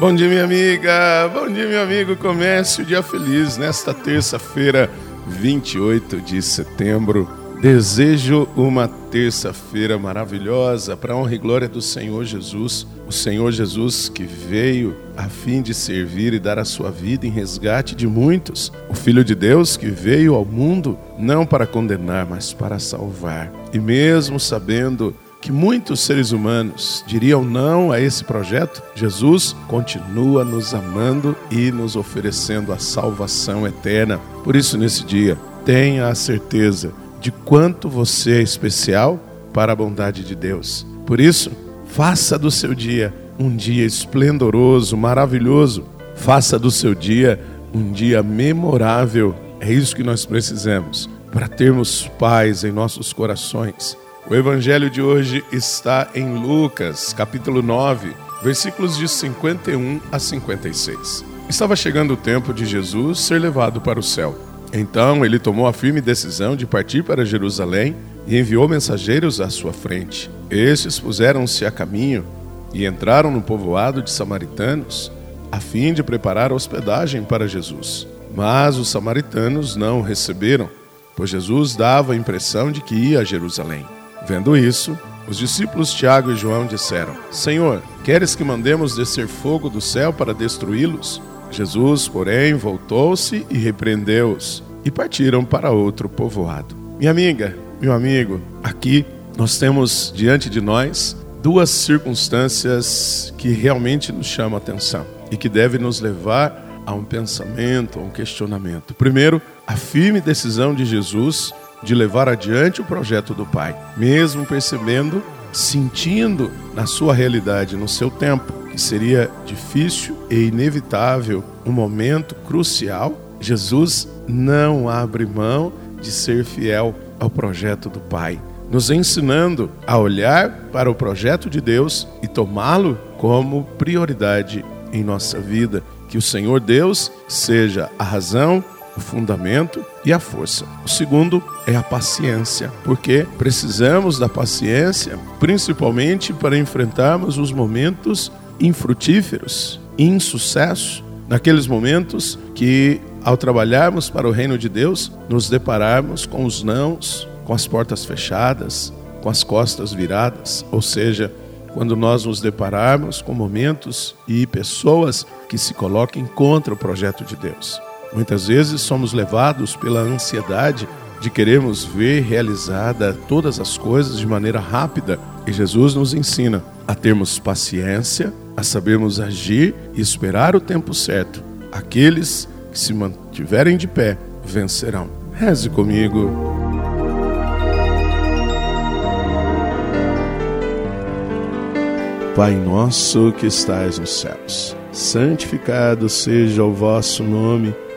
Bom dia, minha amiga. Bom dia, meu amigo. Comece o dia feliz nesta terça-feira, 28 de setembro. Desejo uma terça-feira maravilhosa para a honra e glória do Senhor Jesus. O Senhor Jesus que veio a fim de servir e dar a sua vida em resgate de muitos. O Filho de Deus que veio ao mundo não para condenar, mas para salvar. E mesmo sabendo que muitos seres humanos diriam não a esse projeto, Jesus continua nos amando e nos oferecendo a salvação eterna. Por isso, nesse dia, tenha a certeza de quanto você é especial para a bondade de Deus. Por isso, faça do seu dia um dia esplendoroso, maravilhoso. Faça do seu dia um dia memorável. É isso que nós precisamos para termos paz em nossos corações o evangelho de hoje está em Lucas, capítulo 9, versículos de 51 a 56. Estava chegando o tempo de Jesus ser levado para o céu. Então ele tomou a firme decisão de partir para Jerusalém e enviou mensageiros à sua frente. Estes puseram-se a caminho e entraram no povoado de samaritanos, a fim de preparar hospedagem para Jesus. Mas os samaritanos não o receberam, pois Jesus dava a impressão de que ia a Jerusalém. Vendo isso, os discípulos Tiago e João disseram: Senhor, queres que mandemos descer fogo do céu para destruí-los? Jesus, porém, voltou-se e repreendeu-os, e partiram para outro povoado. Minha amiga, meu amigo, aqui nós temos diante de nós duas circunstâncias que realmente nos chamam a atenção e que devem nos levar a um pensamento, a um questionamento. Primeiro, a firme decisão de Jesus de levar adiante o projeto do Pai, mesmo percebendo, sentindo na sua realidade, no seu tempo, que seria difícil e inevitável um momento crucial, Jesus não abre mão de ser fiel ao projeto do Pai, nos ensinando a olhar para o projeto de Deus e tomá-lo como prioridade em nossa vida. Que o Senhor Deus seja a razão o fundamento e a força. O segundo é a paciência, porque precisamos da paciência principalmente para enfrentarmos os momentos infrutíferos, insucesso, naqueles momentos que ao trabalharmos para o reino de Deus, nos depararmos com os nãos, com as portas fechadas, com as costas viradas, ou seja, quando nós nos depararmos com momentos e pessoas que se coloquem contra o projeto de Deus. Muitas vezes somos levados pela ansiedade de queremos ver realizada todas as coisas de maneira rápida e Jesus nos ensina a termos paciência, a sabermos agir e esperar o tempo certo. Aqueles que se mantiverem de pé vencerão. Reze comigo. Pai nosso que estais nos céus, santificado seja o vosso nome.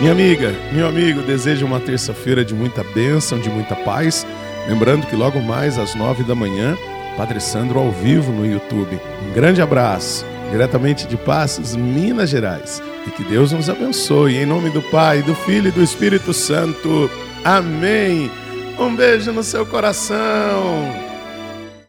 Minha amiga, meu amigo, desejo uma terça-feira de muita bênção, de muita paz. Lembrando que logo mais às nove da manhã, Padre Sandro ao vivo no YouTube. Um grande abraço, diretamente de Passos, Minas Gerais. E que Deus nos abençoe. Em nome do Pai, do Filho e do Espírito Santo. Amém. Um beijo no seu coração.